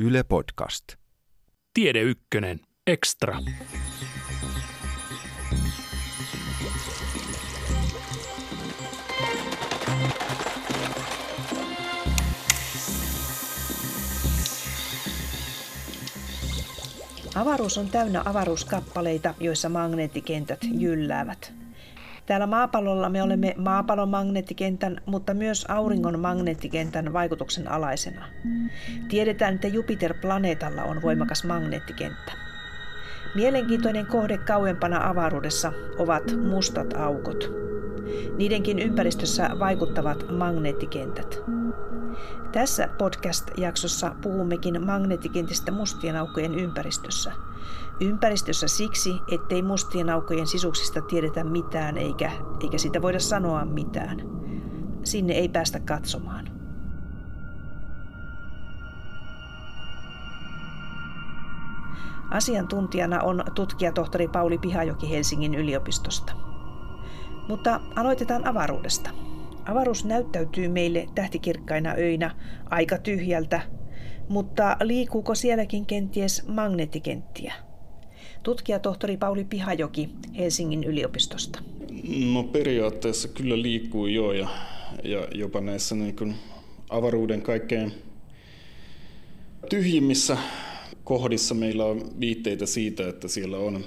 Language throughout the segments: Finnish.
Yle Podcast. Tiede Ykkönen. Extra. Avaruus on täynnä avaruuskappaleita, joissa magneettikentät jylläävät. Täällä maapallolla me olemme maapallon magneettikentän, mutta myös auringon magneettikentän vaikutuksen alaisena. Tiedetään, että Jupiter-planeetalla on voimakas magneettikenttä. Mielenkiintoinen kohde kauempana avaruudessa ovat mustat aukot. Niidenkin ympäristössä vaikuttavat magneettikentät. Tässä podcast-jaksossa puhummekin magneettikentistä mustien aukkojen ympäristössä. Ympäristössä siksi, ettei mustien aukkojen sisuksista tiedetä mitään eikä, eikä sitä voida sanoa mitään. Sinne ei päästä katsomaan. Asiantuntijana on tutkijatohtori Pauli Pihajoki Helsingin yliopistosta. Mutta aloitetaan avaruudesta. Avaruus näyttäytyy meille tähtikirkkaina öinä aika tyhjältä, mutta liikkuuko sielläkin kenties magneettikenttiä? Tutkija tohtori Pauli Pihajoki Helsingin yliopistosta. No periaatteessa kyllä liikkuu jo ja, ja jopa näissä niin kuin avaruuden kaikkein tyhjimmissä kohdissa meillä on viitteitä siitä, että siellä on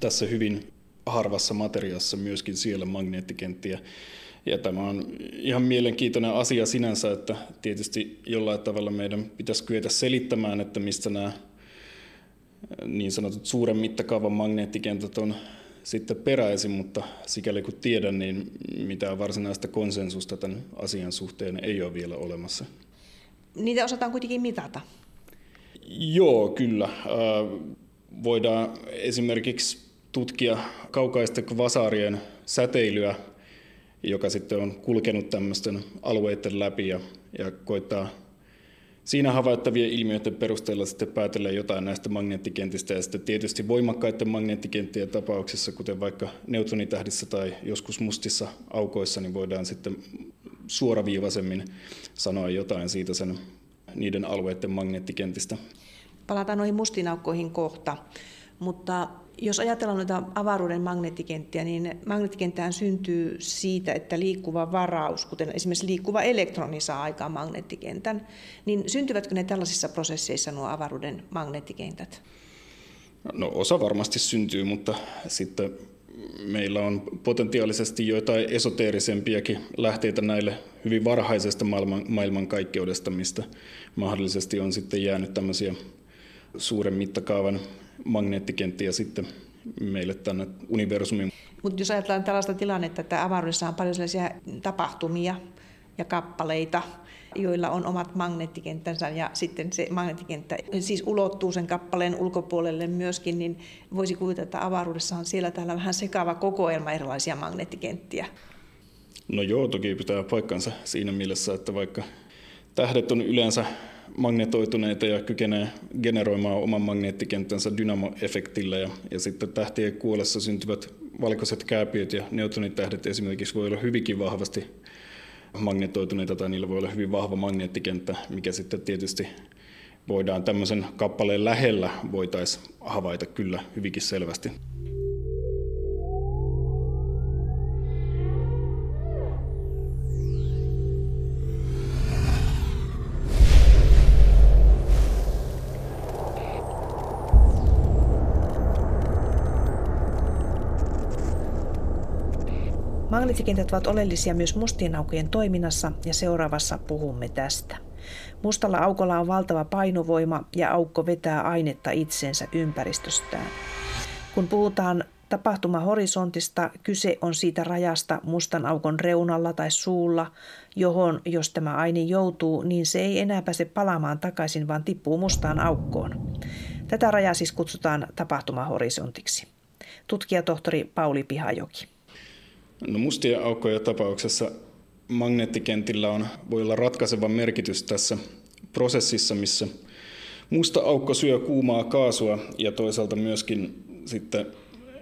tässä hyvin harvassa materiassa myöskin siellä magneettikenttiä. Ja tämä on ihan mielenkiintoinen asia sinänsä, että tietysti jollain tavalla meidän pitäisi kyetä selittämään, että mistä nämä niin sanotut suuren mittakaavan magneettikentät on sitten peräisin, mutta sikäli kun tiedän, niin mitään varsinaista konsensusta tämän asian suhteen ei ole vielä olemassa. Niitä osataan kuitenkin mitata. Joo, kyllä. Voidaan esimerkiksi tutkia kaukaisten kvasaarien säteilyä joka sitten on kulkenut tämmöisten alueiden läpi ja, ja koittaa siinä havaittavien ilmiöiden perusteella sitten päätellä jotain näistä magneettikentistä ja sitten tietysti voimakkaiden magneettikenttien tapauksessa, kuten vaikka neutronitähdissä tai joskus mustissa aukoissa, niin voidaan sitten suoraviivaisemmin sanoa jotain siitä sen niiden alueiden magneettikentistä. Palataan noihin mustiin aukkoihin kohta, mutta jos ajatellaan noita avaruuden magneettikenttiä, niin magneettikenttään syntyy siitä, että liikkuva varaus, kuten esimerkiksi liikkuva elektroni saa aikaan magneettikentän, niin syntyvätkö ne tällaisissa prosesseissa nuo avaruuden magneettikentät? No osa varmasti syntyy, mutta sitten meillä on potentiaalisesti joitain esoteerisempiakin lähteitä näille hyvin varhaisesta maailman, maailmankaikkeudesta, mistä mahdollisesti on sitten jäänyt tämmöisiä suuren mittakaavan magneettikenttiä sitten meille tänne universumiin. Mutta jos ajatellaan tällaista tilannetta, että avaruudessa on paljon sellaisia tapahtumia ja kappaleita, joilla on omat magneettikenttänsä ja sitten se magneettikenttä siis ulottuu sen kappaleen ulkopuolelle myöskin, niin voisi kuvitella, että avaruudessa on siellä täällä vähän sekaava kokoelma erilaisia magneettikenttiä. No joo, toki pitää paikkansa siinä mielessä, että vaikka tähdet on yleensä magnetoituneita ja kykenee generoimaan oman magneettikenttänsä dynamoefektillä ja, ja sitten tähtien kuolessa syntyvät valkoiset kääpiöt ja neutronitähdet esimerkiksi voi olla hyvinkin vahvasti magnetoituneita tai niillä voi olla hyvin vahva magneettikenttä, mikä sitten tietysti voidaan tämmöisen kappaleen lähellä voitaisiin havaita kyllä hyvinkin selvästi. Magneettikentät ovat oleellisia myös mustien aukojen toiminnassa ja seuraavassa puhumme tästä. Mustalla aukolla on valtava painovoima ja aukko vetää ainetta itsensä ympäristöstään. Kun puhutaan tapahtumahorisontista, kyse on siitä rajasta mustan aukon reunalla tai suulla, johon jos tämä aine joutuu, niin se ei enää pääse palaamaan takaisin, vaan tippuu mustaan aukkoon. Tätä rajaa siis kutsutaan tapahtumahorisontiksi. Tutkijatohtori Pauli Pihajoki. No mustien aukkojen tapauksessa magneettikentillä on, voi olla ratkaiseva merkitys tässä prosessissa, missä musta aukko syö kuumaa kaasua ja toisaalta myöskin sitten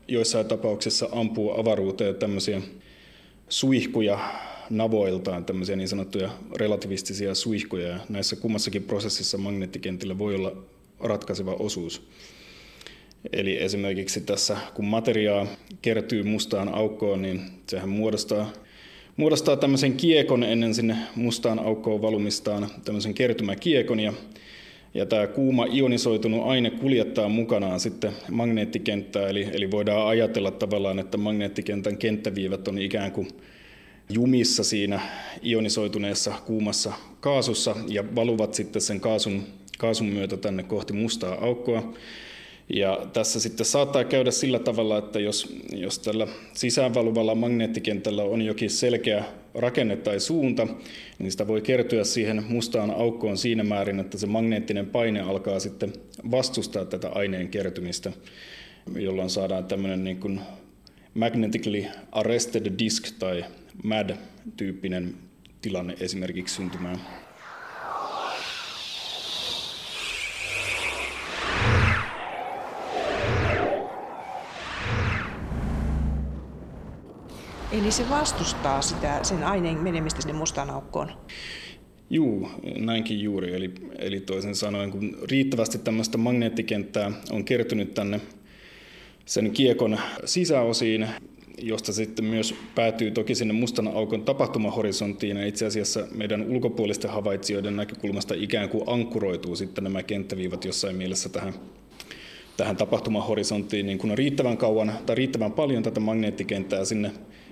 joissain tapauksissa ampuu avaruuteen tämmöisiä suihkuja, navoiltaan tämmöisiä niin sanottuja relativistisia suihkuja. Ja näissä kummassakin prosessissa magneettikentillä voi olla ratkaiseva osuus. Eli esimerkiksi tässä, kun materiaa kertyy mustaan aukkoon, niin sehän muodostaa, muodostaa tämmöisen kiekon ennen sinne mustaan aukkoon valumistaan, tämmöisen kertymäkiekon, ja ja tämä kuuma ionisoitunut aine kuljettaa mukanaan sitten magneettikenttää, eli, eli voidaan ajatella tavallaan, että magneettikentän kenttäviivät on ikään kuin jumissa siinä ionisoituneessa kuumassa kaasussa ja valuvat sitten sen kaasun, kaasun myötä tänne kohti mustaa aukkoa. Ja tässä sitten saattaa käydä sillä tavalla, että jos, jos tällä sisäänvaluvalla magneettikentällä on jokin selkeä rakenne tai suunta, niin sitä voi kertyä siihen mustaan aukkoon siinä määrin, että se magneettinen paine alkaa sitten vastustaa tätä aineen kertymistä, jolloin saadaan tämmöinen niin kuin magnetically arrested disk tai MAD-tyyppinen tilanne esimerkiksi syntymään. Eli se vastustaa sitä, sen aineen menemistä sinne mustaan aukkoon? Juu, näinkin juuri. Eli, eli toisin sanoen, kun riittävästi tämmöistä magneettikenttää on kertynyt tänne sen kiekon sisäosiin, josta sitten myös päätyy toki sinne mustan aukon tapahtumahorisonttiin ja itse asiassa meidän ulkopuolisten havaitsijoiden näkökulmasta ikään kuin ankkuroituu sitten nämä kenttäviivat jossain mielessä tähän, tähän tapahtumahorisonttiin, niin kun on riittävän kauan tai riittävän paljon tätä magneettikenttää sinne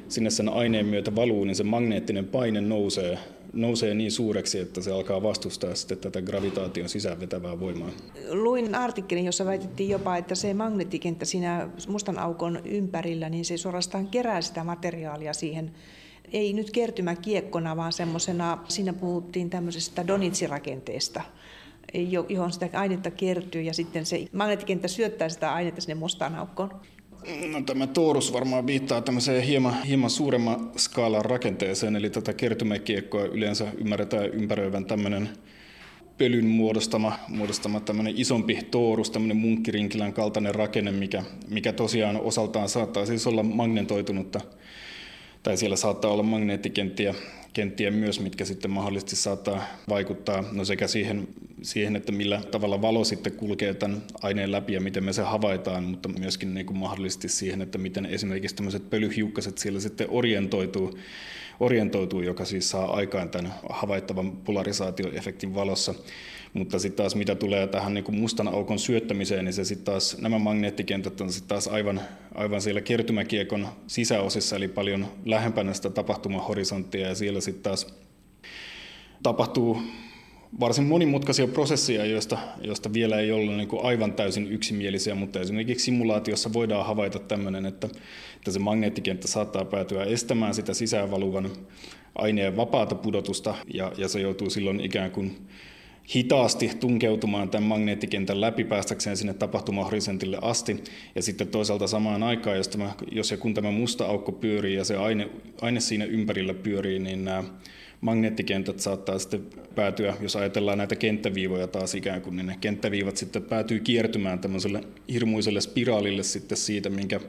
sinne sen aineen myötä valuu, niin se magneettinen paine nousee, nousee niin suureksi, että se alkaa vastustaa sitten tätä gravitaation sisäänvetävää voimaa. Luin artikkelin, jossa väitettiin jopa, että se magneettikenttä siinä mustan aukon ympärillä, niin se suorastaan kerää sitä materiaalia siihen ei nyt kertymä kiekkona, vaan semmoisena, siinä puhuttiin tämmöisestä Donitsi-rakenteesta, johon sitä ainetta kertyy ja sitten se magneettikenttä syöttää sitä ainetta sinne mustaan aukkoon. No, tämä torus varmaan viittaa tämmöiseen hieman, hieman suuremman skaalan rakenteeseen, eli tätä kertymäkiekkoa yleensä ymmärretään ympäröivän tämmöinen pölyn muodostama, muodostama tämmöinen isompi toorus, tämmöinen munkkirinkilän kaltainen rakenne, mikä, mikä tosiaan osaltaan saattaa siis olla magnetoitunutta, tai siellä saattaa olla magneettikenttiä kenttiä myös, mitkä sitten mahdollisesti saattaa vaikuttaa no sekä siihen, siihen, että millä tavalla valo sitten kulkee tämän aineen läpi ja miten me se havaitaan, mutta myöskin niin kuin mahdollisesti siihen, että miten esimerkiksi tämmöiset pölyhiukkaset siellä sitten orientoituu, orientoituu joka siis saa aikaan tämän havaittavan polarisaatioefektin valossa. Mutta sitten taas mitä tulee tähän niin kuin mustan aukon syöttämiseen, niin se sitten taas, nämä magneettikentät on sitten taas aivan, aivan siellä kertymäkiekon sisäosissa, eli paljon lähempänä sitä tapahtumahorisonttia, ja siellä sitten taas tapahtuu varsin monimutkaisia prosesseja, joista, joista vielä ei ole niin kuin aivan täysin yksimielisiä, mutta esimerkiksi simulaatiossa voidaan havaita tämmöinen, että, että se magneettikenttä saattaa päätyä estämään sitä sisäänvaluvan aineen vapaata pudotusta, ja, ja se joutuu silloin ikään kuin hitaasti tunkeutumaan tämän magneettikentän läpi päästäkseen sinne tapahtumahorisontille asti. Ja sitten toisaalta samaan aikaan, jos, tämä, jos ja kun tämä musta aukko pyörii ja se aine, aine siinä ympärillä pyörii, niin nämä magneettikentät saattaa sitten päätyä, jos ajatellaan näitä kenttäviivoja taas ikään kuin, niin ne kenttäviivat sitten päätyy kiertymään tämmöiselle hirmuiselle spiraalille sitten siitä, minkä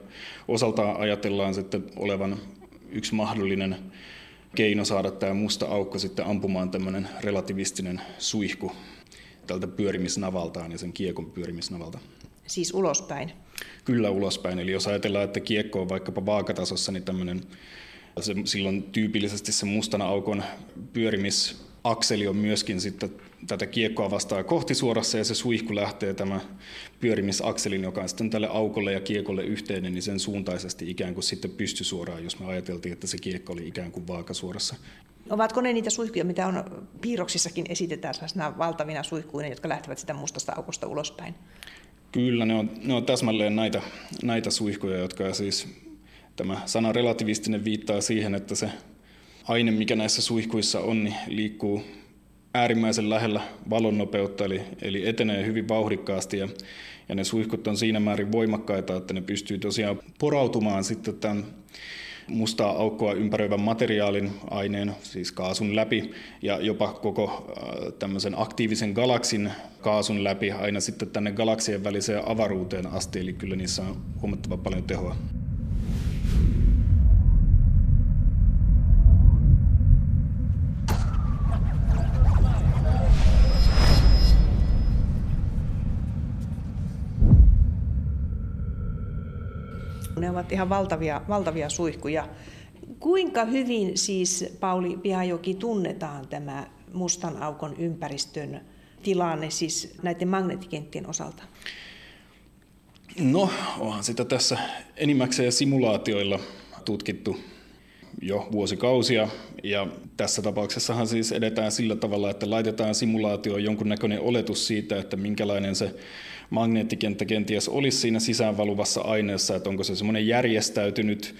osaltaan ajatellaan sitten olevan yksi mahdollinen keino saada tämä musta aukko sitten ampumaan tämmöinen relativistinen suihku tältä pyörimisnavaltaan ja sen kiekon pyörimisnavalta. Siis ulospäin? Kyllä ulospäin. Eli jos ajatellaan, että kiekko on vaikkapa vaakatasossa, niin tämmöinen, se, silloin tyypillisesti se mustana aukon pyörimisakseli on myöskin sitten tätä kiekkoa vastaan kohti suorassa ja se suihku lähtee tämä pyörimisakselin, joka on sitten tälle aukolle ja kiekolle yhteinen, niin sen suuntaisesti ikään kuin sitten pysty suoraan, jos me ajateltiin, että se kiekko oli ikään kuin vaakasuorassa. Ovatko ne niitä suihkuja, mitä on piirroksissakin esitetään sellaisena valtavina suihkuina, jotka lähtevät sitä mustasta aukosta ulospäin? Kyllä, ne on, ne on täsmälleen näitä, näitä suihkuja, jotka siis tämä sana relativistinen viittaa siihen, että se aine, mikä näissä suihkuissa on, niin liikkuu äärimmäisen lähellä valon nopeutta, eli, eli etenee hyvin vauhdikkaasti ja, ja ne suihkut on siinä määrin voimakkaita, että ne pystyy tosiaan porautumaan sitten tämän mustaa aukkoa ympäröivän materiaalin aineen, siis kaasun läpi, ja jopa koko äh, tämmöisen aktiivisen galaksin kaasun läpi aina sitten tänne galaksien väliseen avaruuteen asti, eli kyllä niissä on huomattavan paljon tehoa. Ne ovat ihan valtavia, valtavia suihkuja. Kuinka hyvin siis, Pauli Pihajoki, tunnetaan tämä mustan aukon ympäristön tilanne siis näiden magneettikenttien osalta? No, onhan sitä tässä enimmäkseen simulaatioilla tutkittu jo vuosikausia. Ja tässä tapauksessahan siis edetään sillä tavalla, että laitetaan simulaatioon jonkunnäköinen oletus siitä, että minkälainen se magneettikenttä kenties olisi siinä sisäänvaluvassa aineessa, että onko se semmoinen järjestäytynyt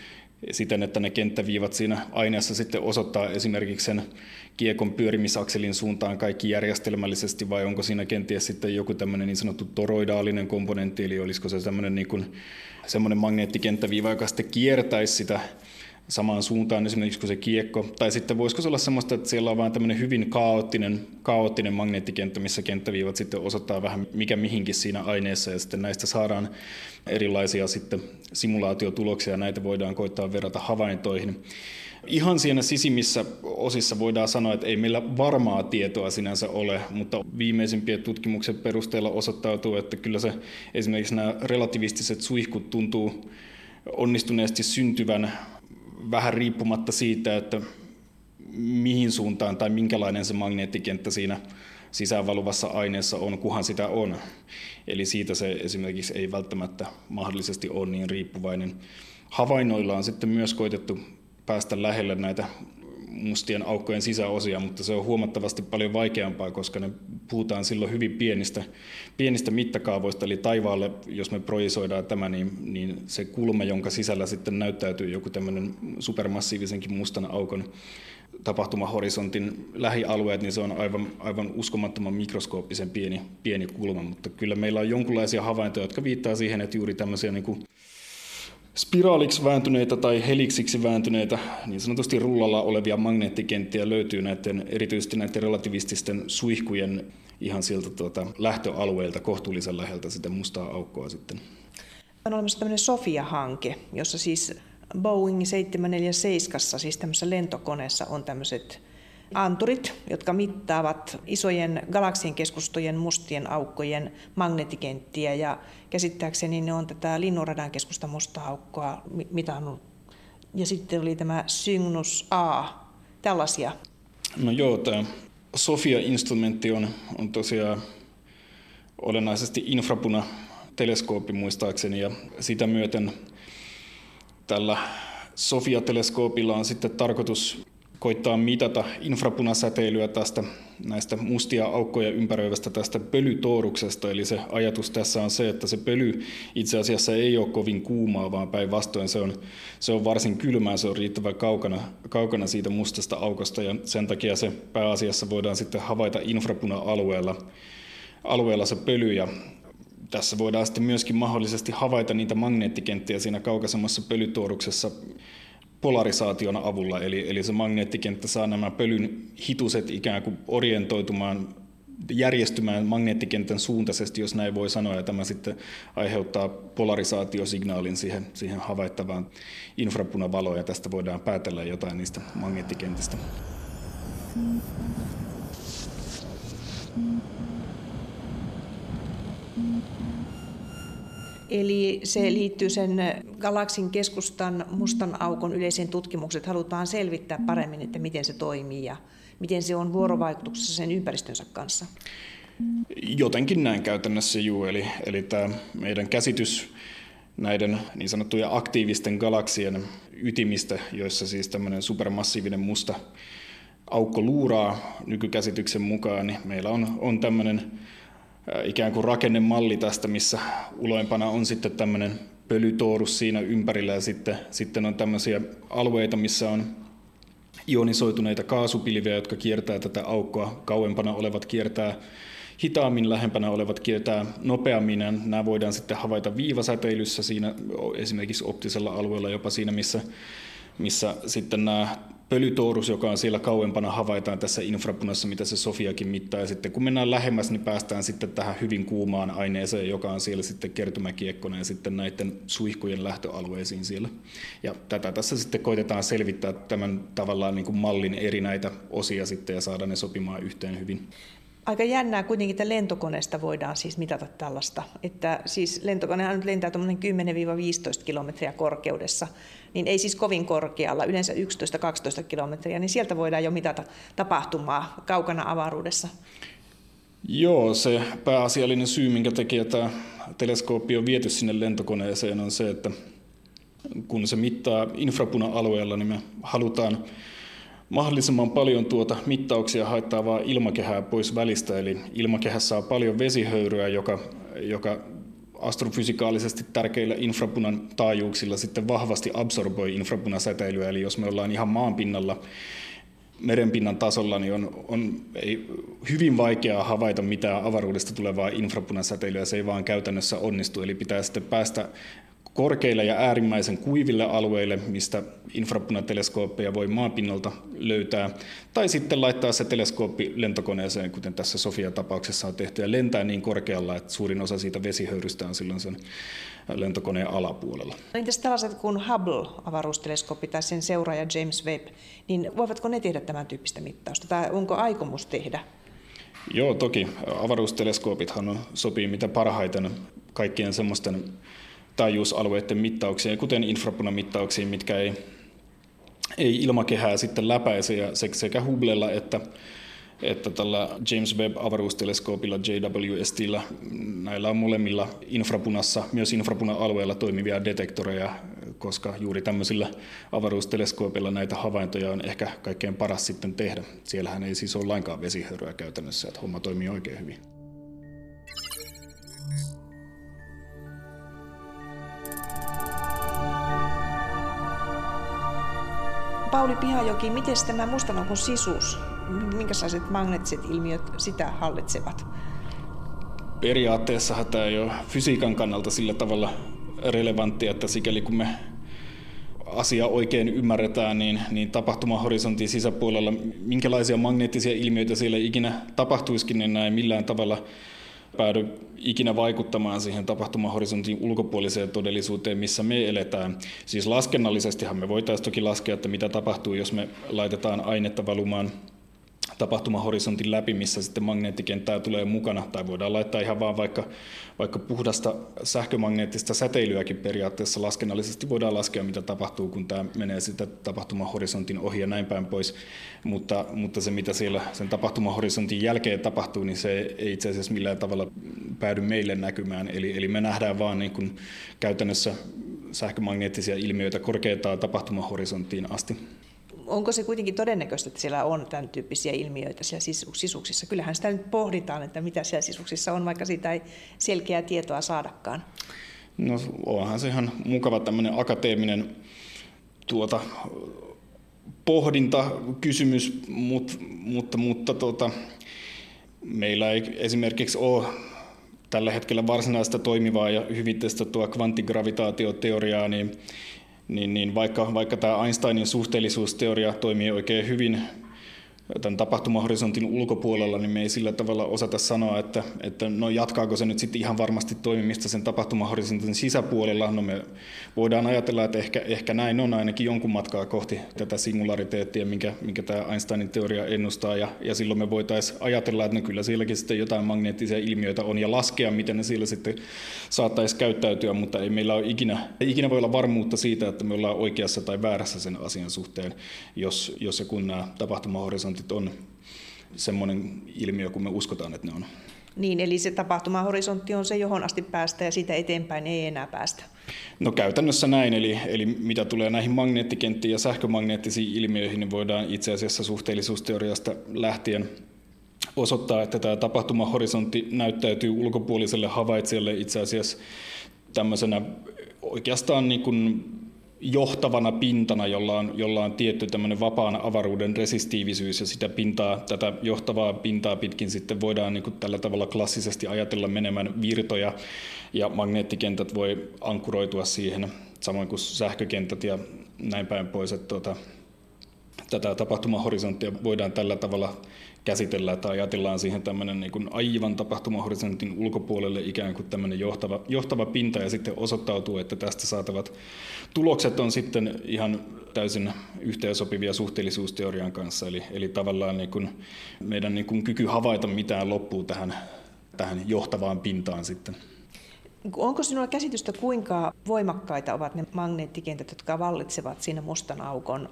siten, että ne kenttäviivat siinä aineessa sitten osoittaa esimerkiksi sen kiekon pyörimisakselin suuntaan kaikki järjestelmällisesti, vai onko siinä kenties sitten joku tämmöinen niin sanottu toroidaalinen komponentti, eli olisiko se semmoinen, niin kuin, semmoinen magneettikenttäviiva, joka sitten kiertäisi sitä samaan suuntaan esimerkiksi kuin se kiekko. Tai sitten voisiko se olla sellaista, että siellä on vain tämmöinen hyvin kaoottinen, kaoottinen magneettikenttä, missä kenttäviivat sitten osoittaa vähän mikä mihinkin siinä aineessa ja sitten näistä saadaan erilaisia sitten simulaatiotuloksia ja näitä voidaan koittaa verrata havaintoihin. Ihan siinä sisimmissä osissa voidaan sanoa, että ei meillä varmaa tietoa sinänsä ole, mutta viimeisimpien tutkimuksen perusteella osoittautuu, että kyllä se esimerkiksi nämä relativistiset suihkut tuntuu onnistuneesti syntyvän vähän riippumatta siitä, että mihin suuntaan tai minkälainen se magneettikenttä siinä sisäänvaluvassa aineessa on, kuhan sitä on. Eli siitä se esimerkiksi ei välttämättä mahdollisesti ole niin riippuvainen. Havainnoilla on sitten myös koitettu päästä lähelle näitä mustien aukkojen sisäosia, mutta se on huomattavasti paljon vaikeampaa, koska ne puhutaan silloin hyvin pienistä, pienistä mittakaavoista, eli taivaalle, jos me projisoidaan tämä, niin, niin se kulma, jonka sisällä sitten näyttäytyy joku tämmöinen supermassiivisenkin mustan aukon tapahtumahorisontin lähialueet, niin se on aivan, aivan uskomattoman mikroskooppisen pieni, pieni kulma, mutta kyllä meillä on jonkinlaisia havaintoja, jotka viittaa siihen, että juuri tämmöisiä niin kuin spiraaliksi vääntyneitä tai heliksiksi vääntyneitä niin sanotusti rullalla olevia magneettikenttiä löytyy näiden, erityisesti näiden relativististen suihkujen ihan sieltä tuota, lähtöalueelta kohtuullisen läheltä sitä mustaa aukkoa sitten. On olemassa tämmöinen Sofia-hanke, jossa siis Boeing 747, siis tämmöisessä lentokoneessa on tämmöiset anturit, jotka mittaavat isojen galaksien keskustojen mustien aukkojen magneettikenttiä ja käsittääkseni ne on tätä Linnunradan keskusta mustaa aukkoa mitannut. Ja sitten oli tämä Cygnus A, tällaisia. No joo, tämä Sofia-instrumentti on, on tosiaan olennaisesti infrapuna teleskooppi muistaakseni ja sitä myöten tällä Sofia-teleskoopilla on sitten tarkoitus koittaa mitata infrapunasäteilyä tästä näistä mustia aukkoja ympäröivästä tästä pölytooruksesta. Eli se ajatus tässä on se, että se pöly itse asiassa ei ole kovin kuumaa, vaan päinvastoin se on, se on varsin kylmää, se on riittävän kaukana, kaukana siitä mustasta aukosta ja sen takia se pääasiassa voidaan sitten havaita infrapuna-alueella alueella se pöly ja tässä voidaan sitten myöskin mahdollisesti havaita niitä magneettikenttiä siinä kaukaisemmassa pölytooruksessa polarisaation avulla, eli, eli se magneettikenttä saa nämä pölyn hituset ikään kuin orientoitumaan järjestymään magneettikentän suuntaisesti, jos näin voi sanoa, ja tämä sitten aiheuttaa polarisaatiosignaalin siihen, siihen havaittavaan infrapunavaloon, ja tästä voidaan päätellä jotain niistä magneettikentistä. Eli se liittyy sen galaksin keskustan mustan aukon yleiseen tutkimukset. Halutaan selvittää paremmin, että miten se toimii ja miten se on vuorovaikutuksessa sen ympäristönsä kanssa. Jotenkin näin käytännössä juu, eli, eli tämä meidän käsitys näiden niin sanottujen aktiivisten galaksien ytimistä, joissa siis tämmöinen supermassiivinen musta aukko luuraa nykykäsityksen mukaan, niin meillä on, on tämmöinen ikään kuin rakennemalli tästä, missä uloimpana on sitten tämmöinen pölytoorus siinä ympärillä ja sitten, sitten on tämmöisiä alueita, missä on ionisoituneita kaasupilviä, jotka kiertää tätä aukkoa. Kauempana olevat kiertää hitaammin, lähempänä olevat kiertää nopeammin. Nämä voidaan sitten havaita viivasäteilyssä siinä esimerkiksi optisella alueella, jopa siinä, missä, missä sitten nämä pölytoorus, joka on siellä kauempana, havaitaan tässä infrapunassa, mitä se Sofiakin mittaa. Ja sitten kun mennään lähemmäs, niin päästään sitten tähän hyvin kuumaan aineeseen, joka on siellä sitten kertymäkiekkona ja sitten näiden suihkujen lähtöalueisiin siellä. Ja tätä tässä sitten koitetaan selvittää tämän tavallaan niin kuin mallin eri näitä osia sitten ja saada ne sopimaan yhteen hyvin. Aika jännää kuitenkin, että lentokoneesta voidaan siis mitata tällaista. Että siis lentokonehan nyt lentää 10-15 kilometriä korkeudessa, niin ei siis kovin korkealla, yleensä 11-12 kilometriä, niin sieltä voidaan jo mitata tapahtumaa kaukana avaruudessa. Joo, se pääasiallinen syy, minkä takia tämä teleskooppi on viety sinne lentokoneeseen, on se, että kun se mittaa infrapuna-alueella, niin me halutaan mahdollisimman paljon tuota mittauksia haittaavaa ilmakehää pois välistä. Eli ilmakehässä on paljon vesihöyryä, joka, joka astrofysikaalisesti tärkeillä infrapunan taajuuksilla sitten vahvasti absorboi infrapunasäteilyä. Eli jos me ollaan ihan maanpinnalla merenpinnan tasolla, niin on, on ei, hyvin vaikeaa havaita mitään avaruudesta tulevaa infrapunasäteilyä. Se ei vaan käytännössä onnistu. Eli pitää sitten päästä korkeille ja äärimmäisen kuiville alueille, mistä infrapunateleskooppeja voi maapinnalta löytää, tai sitten laittaa se teleskooppi lentokoneeseen, kuten tässä Sofia-tapauksessa on tehty, ja lentää niin korkealla, että suurin osa siitä vesihöyrystä on silloin sen lentokoneen alapuolella. No entäs tällaiset kuin Hubble-avaruusteleskooppi tai sen seuraaja James Webb, niin voivatko ne tehdä tämän tyyppistä mittausta, tai onko aikomus tehdä? Joo, toki. Avaruusteleskoopithan on, sopii mitä parhaiten kaikkien semmoisten taajuusalueiden mittauksiin, kuten infrapunamittauksiin, mitkä ei, ei ilmakehää sitten läpäise ja sekä Hubblella että, että tällä James Webb-avaruusteleskoopilla JWSTllä näillä on molemmilla infrapunassa, myös infrapuna-alueella toimivia detektoreja, koska juuri tämmöisillä avaruusteleskoopeilla näitä havaintoja on ehkä kaikkein paras sitten tehdä. Siellähän ei siis ole lainkaan vesihöyryä käytännössä, että homma toimii oikein hyvin. Pauli Pihajoki, miten tämä mustanokon sisuus, minkälaiset magneettiset ilmiöt sitä hallitsevat? Periaatteessa tämä ei ole fysiikan kannalta sillä tavalla relevanttia, että sikäli kun me asia oikein ymmärretään, niin, niin tapahtumahorisontin sisäpuolella, minkälaisia magneettisia ilmiöitä siellä ikinä tapahtuisikin, niin näin millään tavalla päädy ikinä vaikuttamaan siihen tapahtumahorisontin ulkopuoliseen todellisuuteen, missä me eletään. Siis laskennallisestihan me voitaisiin toki laskea, että mitä tapahtuu, jos me laitetaan ainetta valumaan tapahtumahorisontin läpi, missä sitten magneettikenttää tulee mukana, tai voidaan laittaa ihan vaan vaikka, vaikka puhdasta sähkömagneettista säteilyäkin periaatteessa laskennallisesti. Voidaan laskea, mitä tapahtuu, kun tämä menee sitä tapahtumahorisontin ohi ja näin päin pois, mutta, mutta se mitä siellä sen tapahtumahorisontin jälkeen tapahtuu, niin se ei itse asiassa millään tavalla päädy meille näkymään, eli, eli me nähdään vaan niin kuin käytännössä sähkömagneettisia ilmiöitä korkeintaan tapahtumahorisonttiin asti onko se kuitenkin todennäköistä, että siellä on tämän tyyppisiä ilmiöitä siellä sisuksissa? Kyllähän sitä nyt pohditaan, että mitä siellä sisuksissa on, vaikka siitä ei selkeää tietoa saadakaan. No onhan se ihan mukava tämmöinen akateeminen tuota, pohdinta, kysymys, mutta, mutta, mutta tuota, meillä ei esimerkiksi ole tällä hetkellä varsinaista toimivaa ja hyvin testattua kvanttigravitaatioteoriaa, niin niin, niin vaikka, vaikka tämä Einsteinin suhteellisuusteoria toimii oikein hyvin tämän tapahtumahorisontin ulkopuolella, niin me ei sillä tavalla osata sanoa, että, että no jatkaako se nyt sitten ihan varmasti toimimista sen tapahtumahorisontin sisäpuolella. No me voidaan ajatella, että ehkä, ehkä näin on ainakin jonkun matkaa kohti tätä singulariteettia, minkä, minkä tämä Einsteinin teoria ennustaa, ja, ja silloin me voitaisiin ajatella, että no kyllä sielläkin sitten jotain magneettisia ilmiöitä on, ja laskea, miten ne siellä sitten saattaisi käyttäytyä, mutta ei meillä ole ikinä, ei ikinä voi olla varmuutta siitä, että me ollaan oikeassa tai väärässä sen asian suhteen, jos, jos ja kun nämä tapahtumahorisontit horisontit on semmoinen ilmiö, kun me uskotaan, että ne on. Niin, eli se tapahtumahorisontti on se, johon asti päästä ja siitä eteenpäin ei enää päästä. No käytännössä näin, eli, eli mitä tulee näihin magneettikenttiin ja sähkömagneettisiin ilmiöihin, niin voidaan itse asiassa suhteellisuusteoriasta lähtien osoittaa, että tämä tapahtumahorisontti näyttäytyy ulkopuoliselle havaitsijalle itse asiassa tämmöisenä oikeastaan niin kuin johtavana pintana, jolla on, jolla on tietty tämmöinen vapaan avaruuden resistiivisyys ja sitä pintaa, tätä johtavaa pintaa pitkin sitten voidaan niin kuin tällä tavalla klassisesti ajatella menemään virtoja ja magneettikentät voi ankkuroitua siihen, samoin kuin sähkökentät ja näin päin pois, että tuota, tätä tapahtumahorisonttia voidaan tällä tavalla käsitellään tai ajatellaan siihen tämmöinen niin kuin aivan tapahtumahorisontin ulkopuolelle ikään kuin tämmöinen johtava, johtava pinta ja sitten osoittautuu, että tästä saatavat tulokset on sitten ihan täysin yhteensopivia suhteellisuusteorian kanssa. Eli, eli tavallaan niin kuin meidän niin kuin kyky havaita mitään loppuu tähän, tähän johtavaan pintaan sitten. Onko sinulla käsitystä, kuinka voimakkaita ovat ne magneettikentät, jotka vallitsevat siinä mustan aukon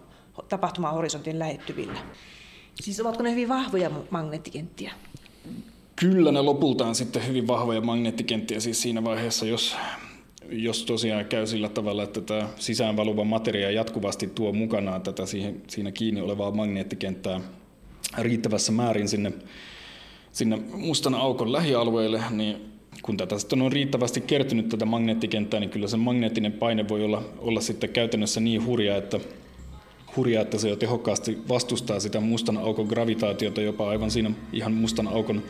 tapahtumahorisontin lähettyvillä? Siis ovatko ne hyvin vahvoja magneettikenttiä? Kyllä ne lopultaan sitten hyvin vahvoja magneettikenttiä siis siinä vaiheessa, jos, jos tosiaan käy sillä tavalla, että tämä sisäänvaluva materia jatkuvasti tuo mukanaan tätä siihen, siinä kiinni olevaa magneettikenttää riittävässä määrin sinne, sinne mustan aukon lähialueelle, niin kun tätä sitten on riittävästi kertynyt tätä magneettikenttää, niin kyllä se magneettinen paine voi olla, olla sitten käytännössä niin hurja, että hurjaa, että se jo tehokkaasti vastustaa sitä mustan aukon gravitaatiota jopa aivan siinä ihan mustan aukon,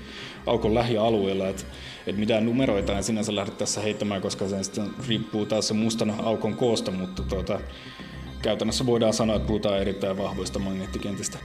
aukon lähialueella. Että et mitään numeroita en sinänsä lähde tässä heittämään, koska se sitten riippuu taas se mustan aukon koosta, mutta tuota, käytännössä voidaan sanoa, että puhutaan erittäin vahvoista magneettikentistä.